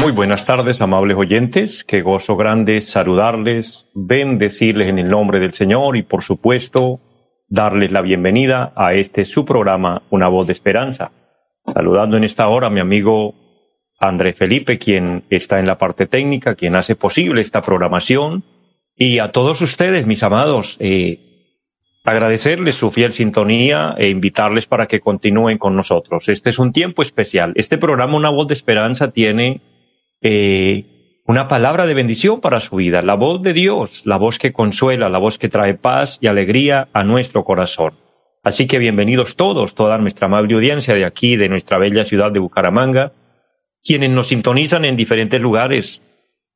Muy buenas tardes, amables oyentes. Qué gozo grande saludarles, bendecirles en el nombre del Señor y, por supuesto, darles la bienvenida a este su programa, Una voz de esperanza. Saludando en esta hora a mi amigo André Felipe, quien está en la parte técnica, quien hace posible esta programación. Y a todos ustedes, mis amados, eh, agradecerles su fiel sintonía e invitarles para que continúen con nosotros. Este es un tiempo especial. Este programa, Una voz de esperanza, tiene eh, una palabra de bendición para su vida, la voz de Dios, la voz que consuela, la voz que trae paz y alegría a nuestro corazón. Así que bienvenidos todos, toda nuestra amable audiencia de aquí, de nuestra bella ciudad de Bucaramanga, quienes nos sintonizan en diferentes lugares,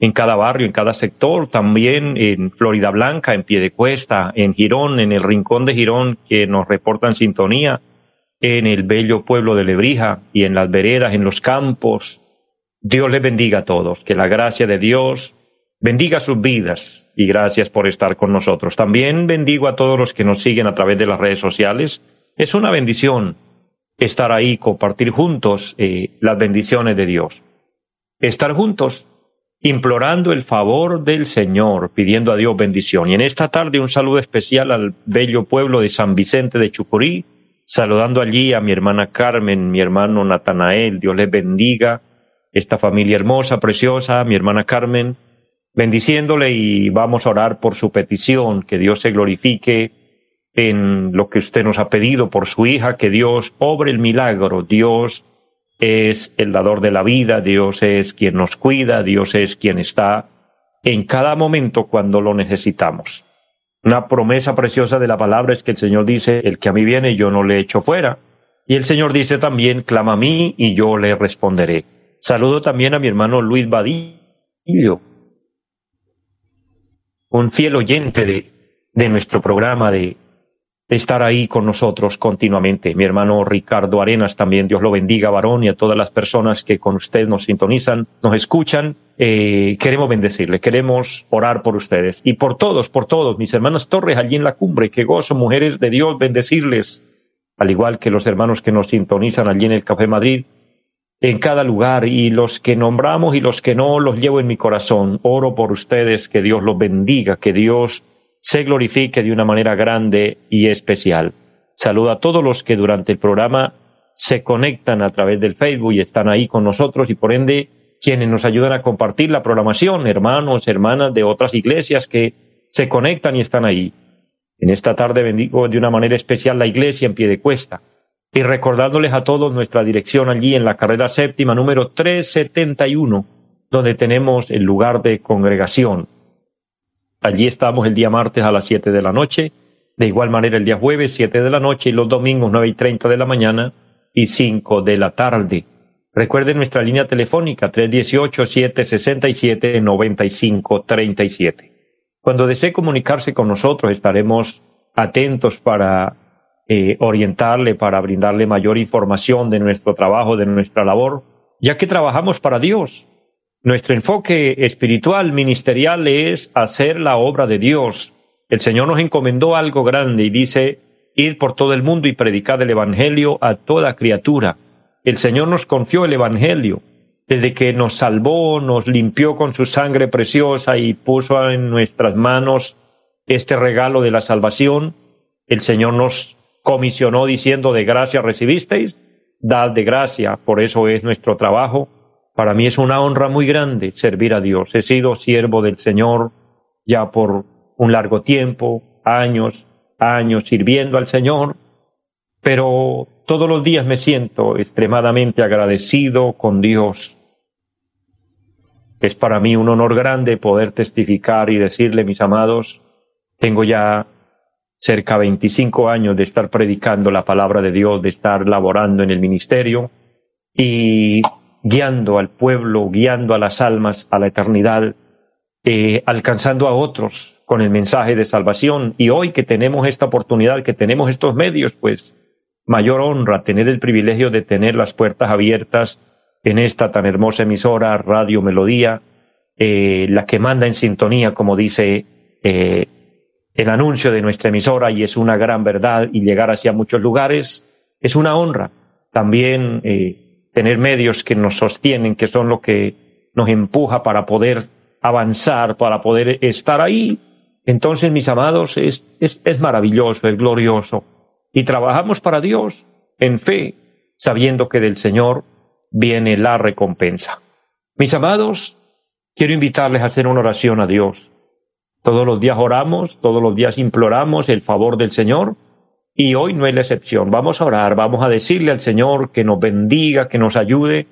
en cada barrio, en cada sector, también en Florida Blanca, en Piedecuesta, en Girón, en el rincón de Girón, que nos reportan sintonía, en el bello pueblo de Lebrija y en las veredas, en los campos, Dios les bendiga a todos, que la gracia de Dios bendiga sus vidas y gracias por estar con nosotros. También bendigo a todos los que nos siguen a través de las redes sociales. Es una bendición estar ahí, compartir juntos eh, las bendiciones de Dios. Estar juntos, implorando el favor del Señor, pidiendo a Dios bendición. Y en esta tarde un saludo especial al bello pueblo de San Vicente de Chucurí, saludando allí a mi hermana Carmen, mi hermano Natanael, Dios les bendiga esta familia hermosa, preciosa, mi hermana Carmen, bendiciéndole y vamos a orar por su petición, que Dios se glorifique en lo que usted nos ha pedido por su hija, que Dios obre el milagro, Dios es el dador de la vida, Dios es quien nos cuida, Dios es quien está en cada momento cuando lo necesitamos. Una promesa preciosa de la palabra es que el Señor dice, el que a mí viene yo no le echo fuera. Y el Señor dice también, clama a mí y yo le responderé. Saludo también a mi hermano Luis Badillo, un fiel oyente de, de nuestro programa, de, estar ahí con nosotros continuamente. Mi hermano Ricardo Arenas también, Dios lo bendiga, varón, y a todas las personas que con usted nos sintonizan, nos escuchan. Eh, queremos bendecirle, queremos orar por ustedes y por todos, por todos, mis hermanas Torres allí en la cumbre, que gozo, mujeres de Dios, bendecirles, al igual que los hermanos que nos sintonizan allí en el Café Madrid, en cada lugar y los que nombramos y los que no los llevo en mi corazón. Oro por ustedes, que Dios los bendiga, que Dios se glorifique de una manera grande y especial. Saludo a todos los que durante el programa se conectan a través del Facebook y están ahí con nosotros y por ende quienes nos ayudan a compartir la programación, hermanos, hermanas de otras iglesias que se conectan y están ahí. En esta tarde bendigo de una manera especial la iglesia en pie de cuesta y recordándoles a todos nuestra dirección allí en la carrera séptima número 371, donde tenemos el lugar de congregación. Allí estamos el día martes a las siete de la noche, de igual manera el día jueves siete de la noche y los domingos nueve y treinta de la mañana y cinco de la tarde. Recuerden nuestra línea telefónica 318-767-9537. Cuando desee comunicarse con nosotros estaremos atentos para eh, orientarle, para brindarle mayor información de nuestro trabajo, de nuestra labor, ya que trabajamos para Dios. Nuestro enfoque espiritual, ministerial, es hacer la obra de Dios. El Señor nos encomendó algo grande y dice, id por todo el mundo y predicad el Evangelio a toda criatura. El Señor nos confió el Evangelio. Desde que nos salvó, nos limpió con su sangre preciosa y puso en nuestras manos este regalo de la salvación, el Señor nos comisionó diciendo de gracia recibisteis, dad de gracia, por eso es nuestro trabajo. Para mí es una honra muy grande servir a Dios. He sido siervo del Señor ya por un largo tiempo, años, años sirviendo al Señor, pero todos los días me siento extremadamente agradecido con Dios. Es para mí un honor grande poder testificar y decirle, mis amados, tengo ya cerca de 25 años de estar predicando la palabra de Dios, de estar laborando en el ministerio, y guiando al pueblo, guiando a las almas a la eternidad, eh, alcanzando a otros con el mensaje de salvación. Y hoy que tenemos esta oportunidad, que tenemos estos medios, pues mayor honra tener el privilegio de tener las puertas abiertas en esta tan hermosa emisora, Radio Melodía, eh, la que manda en sintonía, como dice eh, el anuncio de nuestra emisora, y es una gran verdad, y llegar hacia muchos lugares es una honra. También eh, tener medios que nos sostienen, que son lo que nos empuja para poder avanzar, para poder estar ahí. Entonces, mis amados, es, es, es maravilloso, es glorioso. Y trabajamos para Dios en fe, sabiendo que del Señor viene la recompensa. Mis amados, quiero invitarles a hacer una oración a Dios. Todos los días oramos, todos los días imploramos el favor del Señor y hoy no es la excepción. Vamos a orar, vamos a decirle al Señor que nos bendiga, que nos ayude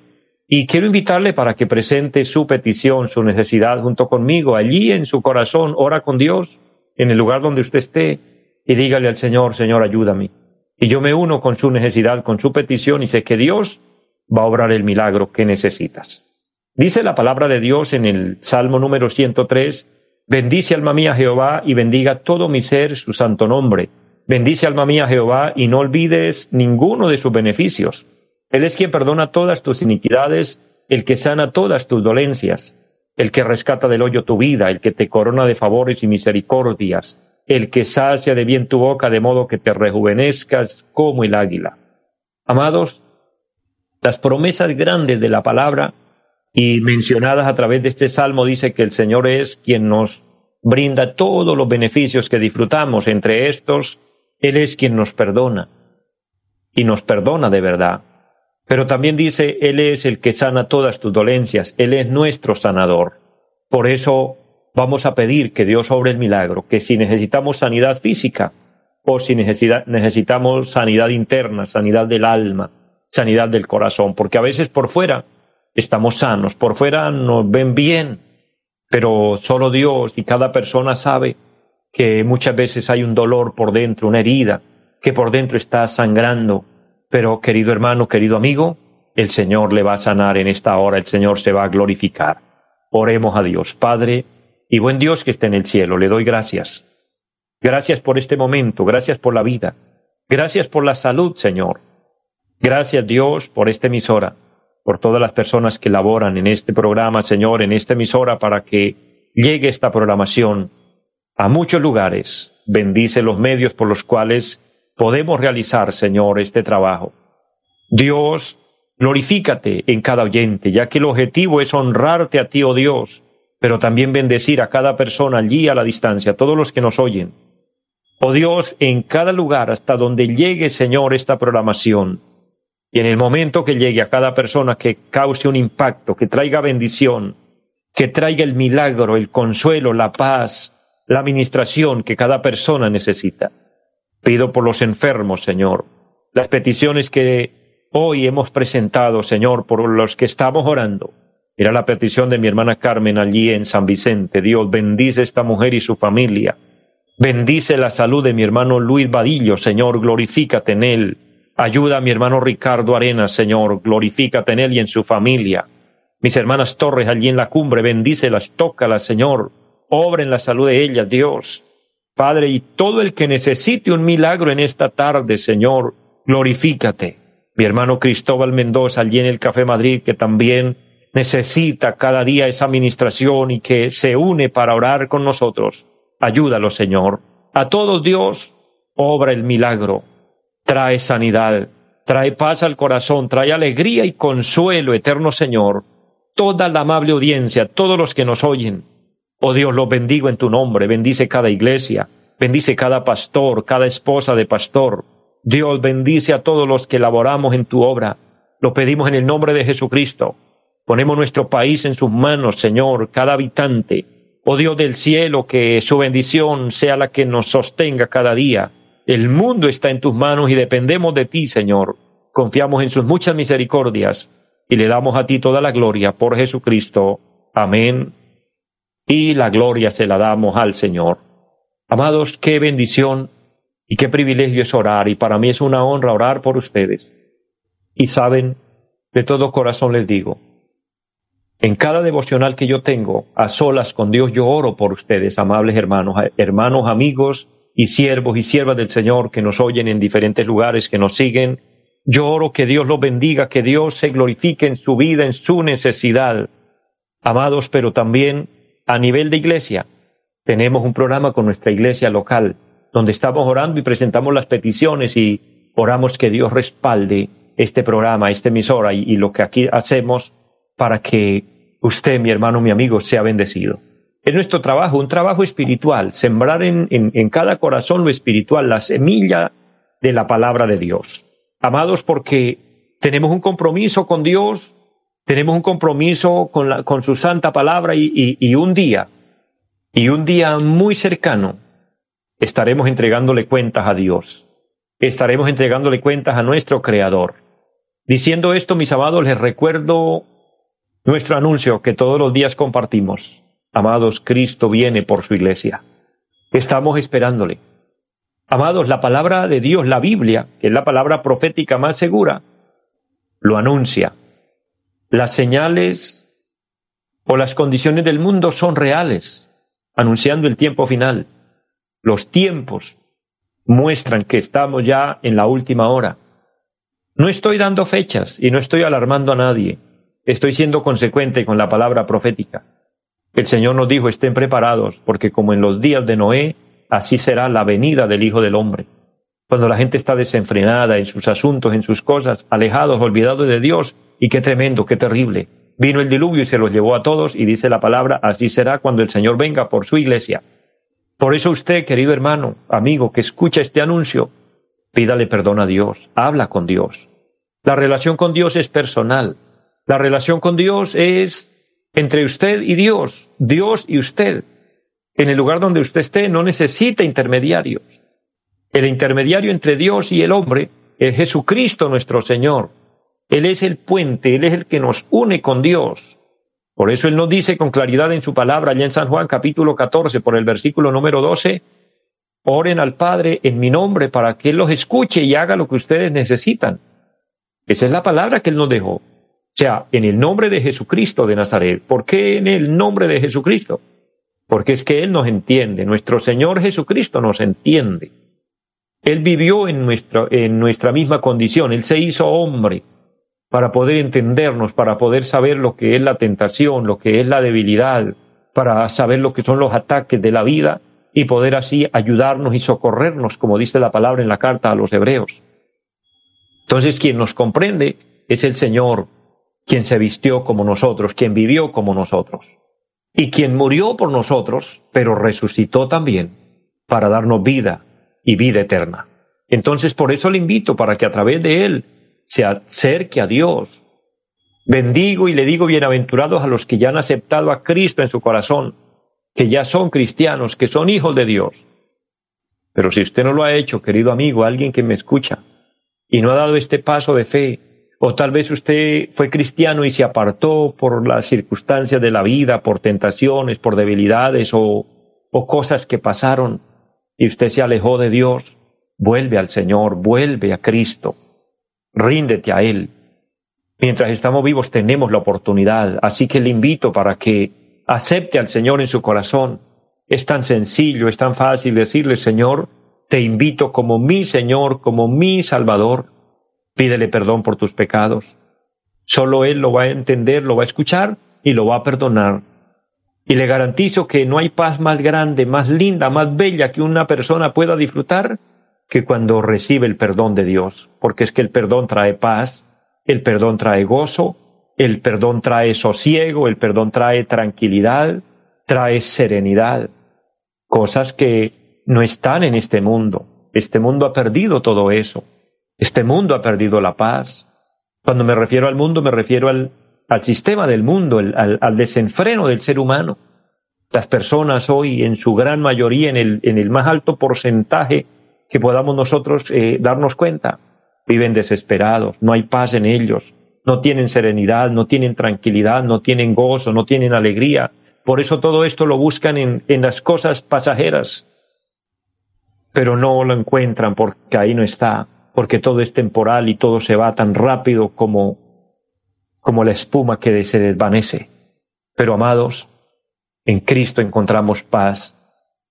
y quiero invitarle para que presente su petición, su necesidad junto conmigo. Allí en su corazón, ora con Dios, en el lugar donde usted esté, y dígale al Señor, Señor, ayúdame. Y yo me uno con su necesidad, con su petición, y sé que Dios va a obrar el milagro que necesitas. Dice la palabra de Dios en el Salmo número 103, bendice alma mía Jehová y bendiga todo mi ser su santo nombre. Bendice alma mía Jehová y no olvides ninguno de sus beneficios. Él es quien perdona todas tus iniquidades, el que sana todas tus dolencias, el que rescata del hoyo tu vida, el que te corona de favores y misericordias, el que sacia de bien tu boca de modo que te rejuvenezcas como el águila. Amados, las promesas grandes de la palabra y mencionadas a través de este salmo dice que el Señor es quien nos brinda todos los beneficios que disfrutamos. Entre estos, Él es quien nos perdona y nos perdona de verdad. Pero también dice, Él es el que sana todas tus dolencias, Él es nuestro sanador. Por eso vamos a pedir que Dios obre el milagro, que si necesitamos sanidad física o si necesitamos sanidad interna, sanidad del alma, sanidad del corazón, porque a veces por fuera estamos sanos, por fuera nos ven bien, pero solo Dios y cada persona sabe que muchas veces hay un dolor por dentro, una herida, que por dentro está sangrando. Pero querido hermano, querido amigo, el Señor le va a sanar en esta hora, el Señor se va a glorificar. Oremos a Dios, Padre y buen Dios que está en el cielo, le doy gracias. Gracias por este momento, gracias por la vida, gracias por la salud, Señor. Gracias Dios por esta emisora, por todas las personas que laboran en este programa, Señor, en esta emisora, para que llegue esta programación a muchos lugares. Bendice los medios por los cuales podemos realizar, Señor, este trabajo. Dios, glorifícate en cada oyente, ya que el objetivo es honrarte a ti, oh Dios, pero también bendecir a cada persona allí a la distancia, todos los que nos oyen. Oh Dios, en cada lugar hasta donde llegue, Señor, esta programación, y en el momento que llegue a cada persona que cause un impacto, que traiga bendición, que traiga el milagro, el consuelo, la paz, la administración que cada persona necesita. Pido por los enfermos, Señor, las peticiones que hoy hemos presentado, Señor, por los que estamos orando era la petición de mi hermana Carmen allí en San Vicente. Dios bendice a esta mujer y su familia. Bendice la salud de mi hermano Luis Vadillo, Señor, glorifícate en él. Ayuda a mi hermano Ricardo Arenas, Señor, glorifícate en él y en su familia. Mis hermanas Torres allí en la cumbre, bendícelas, tócalas, Señor. Obra en la salud de ellas, Dios. Padre, y todo el que necesite un milagro en esta tarde, Señor, glorifícate. Mi hermano Cristóbal Mendoza allí en el Café Madrid, que también necesita cada día esa administración y que se une para orar con nosotros. Ayúdalo, Señor. A todos Dios obra el milagro, trae sanidad, trae paz al corazón, trae alegría y consuelo, eterno Señor. Toda la amable audiencia, todos los que nos oyen. Oh Dios, los bendigo en tu nombre, bendice cada iglesia, bendice cada pastor, cada esposa de pastor. Dios bendice a todos los que laboramos en tu obra. Lo pedimos en el nombre de Jesucristo. Ponemos nuestro país en sus manos, Señor, cada habitante. Oh Dios del cielo, que su bendición sea la que nos sostenga cada día. El mundo está en tus manos y dependemos de ti, Señor. Confiamos en sus muchas misericordias y le damos a ti toda la gloria por Jesucristo. Amén. Y la gloria se la damos al Señor. Amados, qué bendición y qué privilegio es orar y para mí es una honra orar por ustedes. Y saben, de todo corazón les digo, en cada devocional que yo tengo, a solas con Dios, yo oro por ustedes, amables hermanos, hermanos, amigos y siervos y siervas del Señor que nos oyen en diferentes lugares, que nos siguen. Yo oro que Dios los bendiga, que Dios se glorifique en su vida, en su necesidad. Amados, pero también a nivel de iglesia, tenemos un programa con nuestra iglesia local, donde estamos orando y presentamos las peticiones y oramos que Dios respalde este programa, esta emisora y, lo que aquí hacemos para que usted, mi hermano, mi amigo, sea bendecido. Es nuestro trabajo, un trabajo espiritual, sembrar en, en cada corazón lo espiritual, la semilla de la palabra de Dios. Amados, porque tenemos un compromiso con Dios, tenemos un compromiso con, la, con su santa palabra y, y un día, y un día muy cercano, estaremos entregándole cuentas a Dios, estaremos entregándole cuentas a nuestro Creador. Diciendo esto, mis amados, les recuerdo nuestro anuncio que todos los días compartimos. Amados, Cristo viene por su iglesia. Estamos esperándole. Amados, la palabra de Dios, la Biblia, que es la palabra profética más segura, lo anuncia. Las señales o las condiciones del mundo son reales, anunciando el tiempo final. Los tiempos muestran que estamos ya en la última hora. No estoy dando fechas y no estoy alarmando a nadie. Estoy siendo consecuente con la palabra profética. El Señor nos dijo, estén preparados, porque como en los días de Noé, así será la venida del Hijo del Hombre. Cuando la gente está desenfrenada en sus asuntos, en sus cosas, alejados, olvidados de Dios, y qué tremendo, qué terrible. Vino el diluvio y se los llevó a todos, y dice la palabra, así será cuando el Señor venga por su iglesia. Por eso usted, querido hermano, amigo, que escucha este anuncio, pídale perdón a Dios, habla con Dios. La relación con Dios es personal. La relación con Dios es entre usted y Dios, Dios y usted. En el lugar donde usted esté no necesita intermediarios. El intermediario entre Dios y el hombre es Jesucristo nuestro Señor. Él es el puente, Él es el que nos une con Dios. Por eso Él nos dice con claridad en su palabra, allá en San Juan capítulo 14, por el versículo número 12, oren al Padre en mi nombre para que Él los escuche y haga lo que ustedes necesitan. Esa es la palabra que Él nos dejó. O sea, en el nombre de Jesucristo de Nazaret. ¿Por qué en el nombre de Jesucristo? Porque es que Él nos entiende. Nuestro Señor Jesucristo nos entiende. Él vivió en, en nuestra misma condición. Él se hizo hombre para poder entendernos, para poder saber lo que es la tentación, lo que es la debilidad, para saber lo que son los ataques de la vida y poder así ayudarnos y socorrernos, como dice la palabra en la carta a los hebreos. Entonces, quien nos comprende es el Señor, quien se vistió como nosotros, quien vivió como nosotros, y quien murió por nosotros, pero resucitó también para darnos vida y vida eterna. Entonces, por eso le invito para que a través de Él se acerque a Dios. Bendigo y le digo bienaventurados a los que ya han aceptado a Cristo en su corazón, que ya son cristianos, que son hijos de Dios. Pero si usted no lo ha hecho, querido amigo, alguien que me escucha, y no ha dado este paso de fe, o tal vez usted fue cristiano y se apartó por las circunstancias de la vida, por tentaciones, por debilidades o, o cosas que pasaron, y usted se alejó de Dios, vuelve al Señor, vuelve a Cristo ríndete a Él. Mientras estamos vivos tenemos la oportunidad, así que le invito para que acepte al Señor en su corazón. Es tan sencillo, es tan fácil decirle, Señor, te invito como mi Señor, como mi Salvador. Pídele perdón por tus pecados. Solo Él lo va a entender, lo va a escuchar y lo va a perdonar. Y le garantizo que no hay paz más grande, más linda, más bella que una persona pueda disfrutar que cuando recibe el perdón de Dios, porque es que el perdón trae paz, el perdón trae gozo, el perdón trae sosiego, el perdón trae tranquilidad, trae serenidad, cosas que no están en este mundo. Este mundo ha perdido todo eso. Este mundo ha perdido la paz. Cuando me refiero al mundo, me refiero al, sistema del mundo, al, desenfreno del ser humano. Las personas hoy, en su gran mayoría, en el más alto porcentaje, que podamos nosotros eh, darnos cuenta. Viven desesperados, no hay paz en ellos, no tienen serenidad, no tienen tranquilidad, no tienen gozo, no tienen alegría. Por eso todo esto lo buscan en, en las cosas pasajeras, pero no lo encuentran porque ahí no está, porque todo es temporal y todo se va tan rápido como, como la espuma que se desvanece. Pero amados, en Cristo encontramos paz,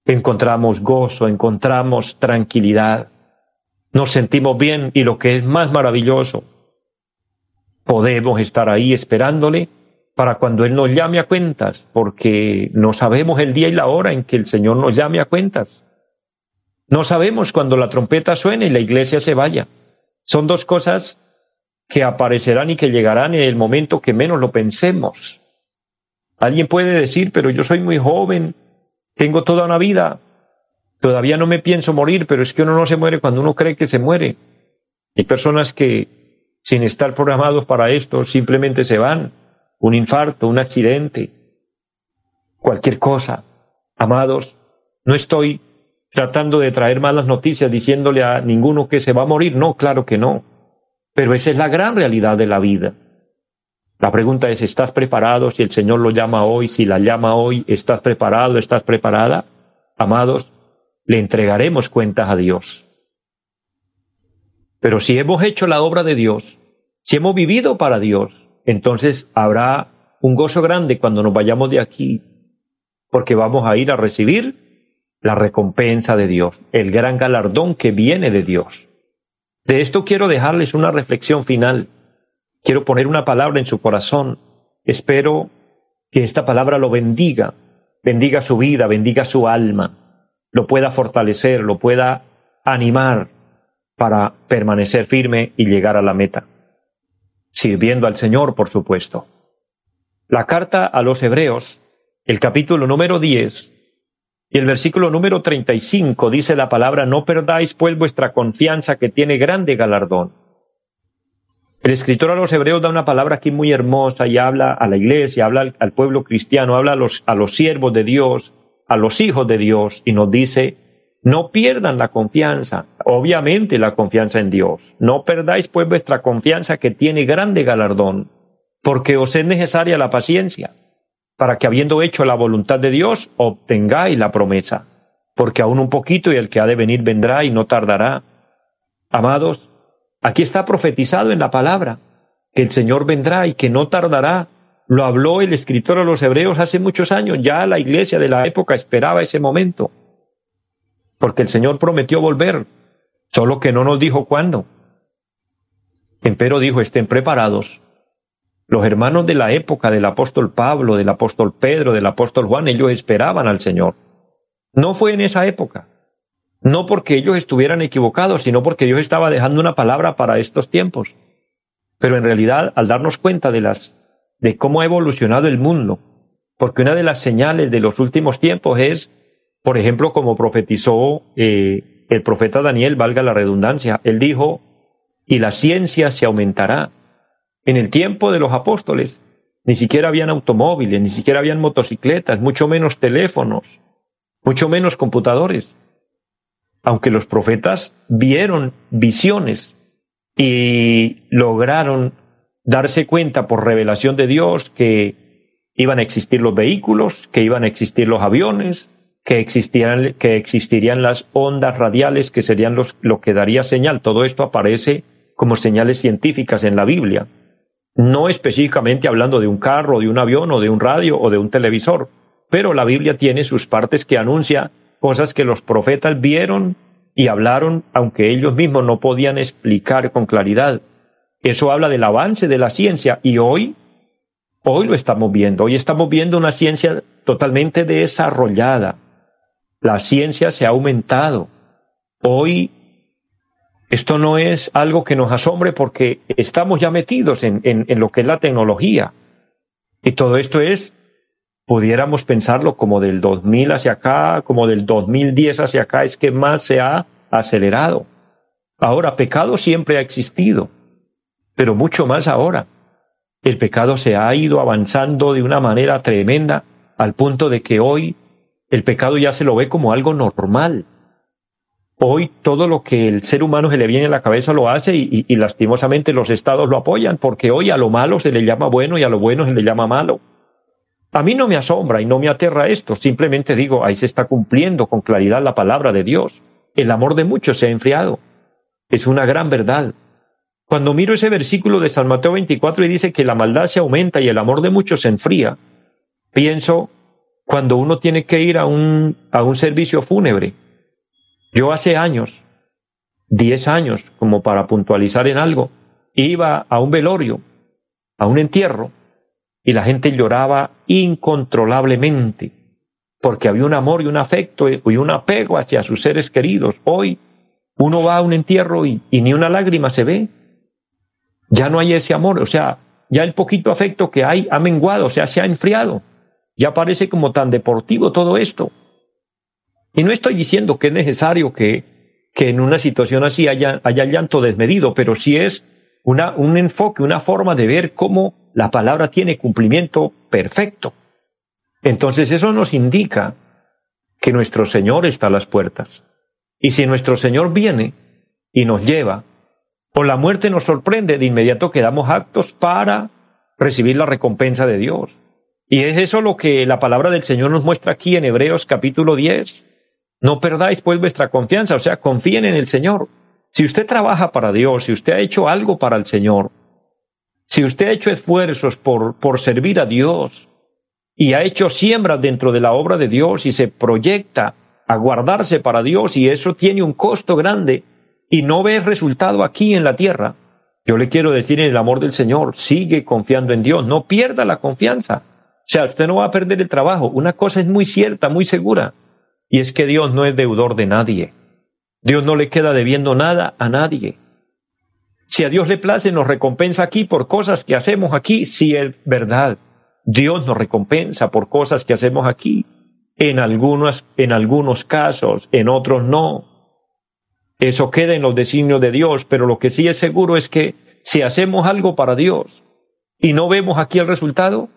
encontramos gozo, encontramos tranquilidad, nos sentimos bien y lo que es más maravilloso, podemos estar ahí esperándole para cuando Él nos llame a cuentas, porque no sabemos el día y la hora en que el Señor nos llame a cuentas. No sabemos cuando la trompeta suene y la iglesia se vaya. Son dos cosas que aparecerán y que llegarán en el momento que menos lo pensemos. Alguien puede decir, pero yo soy muy joven, tengo toda una vida, todavía no me pienso morir, pero es que uno no se muere cuando uno cree que se muere. Hay personas que, sin estar programados para esto, simplemente se van. Un infarto, un accidente, cualquier cosa. Amados, no estoy tratando de traer malas noticias diciéndole a ninguno que se va a morir. No, claro que no. Pero esa es la gran realidad de la vida. La pregunta es, ¿estás preparado? Si el Señor lo llama hoy, si la llama hoy, ¿estás preparado? ¿Estás preparada? Amados, le entregaremos cuentas a Dios. Pero si hemos hecho la obra de Dios, si hemos vivido para Dios, entonces habrá un gozo grande cuando nos vayamos de aquí, porque vamos a ir a recibir la recompensa de Dios, el gran galardón que viene de Dios. De esto quiero dejarles una reflexión final. Quiero poner una palabra en su corazón. Espero que esta palabra lo bendiga, bendiga su vida, bendiga su alma, lo pueda fortalecer, lo pueda animar para permanecer firme y llegar a la meta. Sirviendo al Señor, por supuesto. La carta a los Hebreos, el capítulo número 10, y el versículo número 35 dice la palabra, no perdáis pues vuestra confianza que tiene grande galardón. El escritor a los hebreos da una palabra aquí muy hermosa y habla a la iglesia, habla al, pueblo cristiano, habla a los, a los siervos de Dios, a los hijos de Dios y nos dice, no pierdan la confianza, obviamente la confianza en Dios. No perdáis pues vuestra confianza que tiene grande galardón, porque os es necesaria la paciencia para que habiendo hecho la voluntad de Dios, obtengáis la promesa, porque aún un poquito y el que ha de venir vendrá y no tardará. Amados, aquí está profetizado en la palabra, que el Señor vendrá y que no tardará. Lo habló el escritor a los hebreos hace muchos años, ya la iglesia de la época esperaba ese momento, porque el Señor prometió volver, solo que no nos dijo cuándo. Empero dijo, estén preparados, los hermanos de la época del apóstol Pablo, del apóstol Pedro, del apóstol Juan, ellos esperaban al Señor. No fue en esa época. No porque ellos estuvieran equivocados, sino porque Dios estaba dejando una palabra para estos tiempos. Pero en realidad, al darnos cuenta de las, de cómo ha evolucionado el mundo, porque una de las señales de los últimos tiempos es, por ejemplo, como profetizó eh, el profeta Daniel, valga la redundancia, él dijo, y la ciencia se aumentará, en el tiempo de los apóstoles ni siquiera habían automóviles, ni siquiera habían motocicletas, mucho menos teléfonos, mucho menos computadores. Aunque los profetas vieron visiones y lograron darse cuenta por revelación de Dios que iban a existir los vehículos, que iban a existir los aviones, que existirían, que existirían las ondas radiales que serían los, lo que daría señal. Todo esto aparece como señales científicas en la Biblia no específicamente hablando de un carro, de un avión o de un radio o de un televisor, pero la Biblia tiene sus partes que anuncia cosas que los profetas vieron y hablaron, aunque ellos mismos no podían explicar con claridad. Eso habla del avance de la ciencia y hoy, hoy lo estamos viendo, hoy estamos viendo una ciencia totalmente desarrollada. La ciencia se ha aumentado. Hoy esto no es algo que nos asombre porque estamos ya metidos en, lo que es la tecnología. Y todo esto es, pudiéramos pensarlo como del 2000 hacia acá, como del 2010 hacia acá, es que más se ha acelerado. Ahora, pecado siempre ha existido, pero mucho más ahora. El pecado se ha ido avanzando de una manera tremenda al punto de que hoy el pecado ya se lo ve como algo normal. Hoy todo lo que el ser humano se le viene a la cabeza lo hace y, lastimosamente los estados lo apoyan porque hoy a lo malo se le llama bueno y a lo bueno se le llama malo. A mí no me asombra y no me aterra esto, simplemente digo, ahí se está cumpliendo con claridad la palabra de Dios. El amor de muchos se ha enfriado. Es una gran verdad. Cuando miro ese versículo de San Mateo 24 y dice que la maldad se aumenta y el amor de muchos se enfría, pienso cuando uno tiene que ir a un, a un servicio fúnebre. Yo hace años, 10 años, como para puntualizar en algo, iba a un velorio, a un entierro, y la gente lloraba incontrolablemente, porque había un amor y un afecto y un apego hacia sus seres queridos. Hoy uno va a un entierro y, ni una lágrima se ve. Ya no hay ese amor, o sea, ya el poquito afecto que hay ha menguado, o sea, se ha enfriado. Ya parece como tan deportivo todo esto. Y no estoy diciendo que es necesario que, que en una situación así haya, haya llanto desmedido, pero sí es un enfoque, una forma de ver cómo la palabra tiene cumplimiento perfecto. Entonces eso nos indica que nuestro Señor está a las puertas. Y si nuestro Señor viene y nos lleva, o la muerte nos sorprende, de inmediato quedamos aptos para recibir la recompensa de Dios. Y es eso lo que la palabra del Señor nos muestra aquí en Hebreos capítulo 10. No perdáis pues vuestra confianza, o sea, confíen en el Señor. Si usted trabaja para Dios, si usted ha hecho algo para el Señor, si usted ha hecho esfuerzos por, por servir a Dios y ha hecho siembras dentro de la obra de Dios y se proyecta a guardarse para Dios y eso tiene un costo grande y no ve resultado aquí en la tierra, yo le quiero decir en el amor del Señor, sigue confiando en Dios, no pierda la confianza. O sea, usted no va a perder el trabajo. Una cosa es muy cierta, muy segura, y es que Dios no es deudor de nadie. Dios no le queda debiendo nada a nadie. Si a Dios le place, nos recompensa aquí por cosas que hacemos aquí, si es verdad. Dios nos recompensa por cosas que hacemos aquí. En algunos, en algunos casos, en otros no. Eso queda en los designios de Dios, pero lo que sí es seguro es que si hacemos algo para Dios y no vemos aquí el resultado,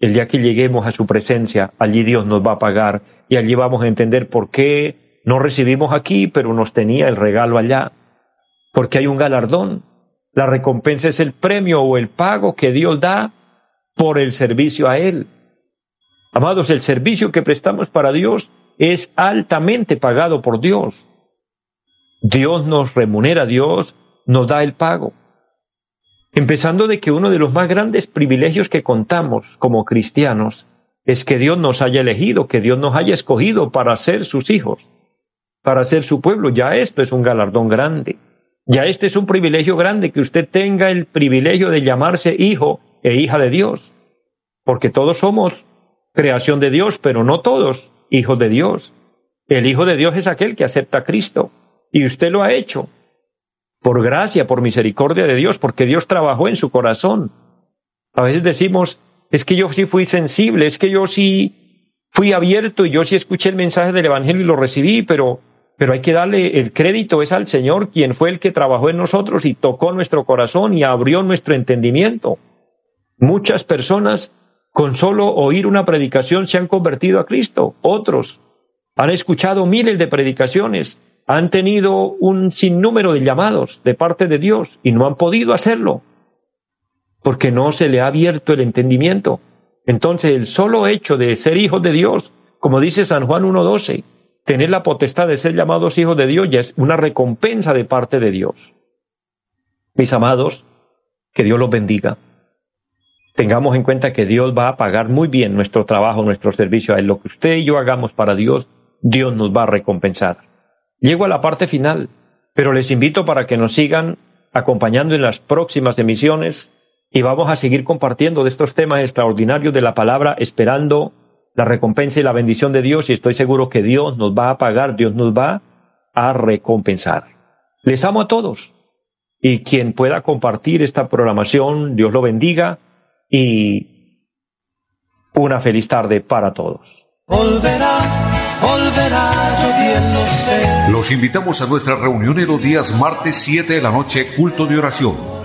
el día que lleguemos a su presencia, allí Dios nos va a pagar y allí vamos a entender por qué no recibimos aquí, pero nos tenía el regalo allá. Porque hay un galardón, la recompensa es el premio o el pago que Dios da por el servicio a Él. Amados, el servicio que prestamos para Dios es altamente pagado por Dios. Dios nos remunera, Dios nos da el pago. Empezando de que uno de los más grandes privilegios que contamos como cristianos es que Dios nos haya elegido, que Dios nos haya escogido para ser sus hijos, para ser su pueblo. Ya esto es un galardón grande. Ya este es un privilegio grande que usted tenga el privilegio de llamarse hijo e hija de Dios, porque todos somos creación de Dios, pero no todos hijos de Dios. El hijo de Dios es aquel que acepta a Cristo, y usted lo ha hecho, por gracia, por misericordia de Dios, porque Dios trabajó en su corazón. A veces decimos, es que yo sí fui sensible, es que yo sí fui abierto y yo sí escuché el mensaje del Evangelio y lo recibí, pero pero hay que darle el crédito es al Señor, quien fue el que trabajó en nosotros y tocó nuestro corazón y abrió nuestro entendimiento. Muchas personas con solo oír una predicación se han convertido a Cristo, otros han escuchado miles de predicaciones, han tenido un sinnúmero de llamados de parte de Dios y no han podido hacerlo, porque no se le ha abierto el entendimiento. Entonces el solo hecho de ser hijos de Dios, como dice San Juan 1.12, tener la potestad de ser llamados hijos de Dios ya es una recompensa de parte de Dios. Mis amados, que Dios los bendiga. Tengamos en cuenta que Dios va a pagar muy bien nuestro trabajo, nuestro servicio a Él. Lo que usted y yo hagamos para Dios, Dios nos va a recompensar. Llego a la parte final, pero les invito para que nos sigan acompañando en las próximas emisiones y vamos a seguir compartiendo de estos temas extraordinarios de la palabra, esperando la recompensa y la bendición de Dios y estoy seguro que Dios nos va a pagar, Dios nos va a recompensar. Les amo a todos y quien pueda compartir esta programación, Dios lo bendiga y una feliz tarde para todos. Los invitamos a nuestra reunión en los días martes 7 de la noche, culto de oración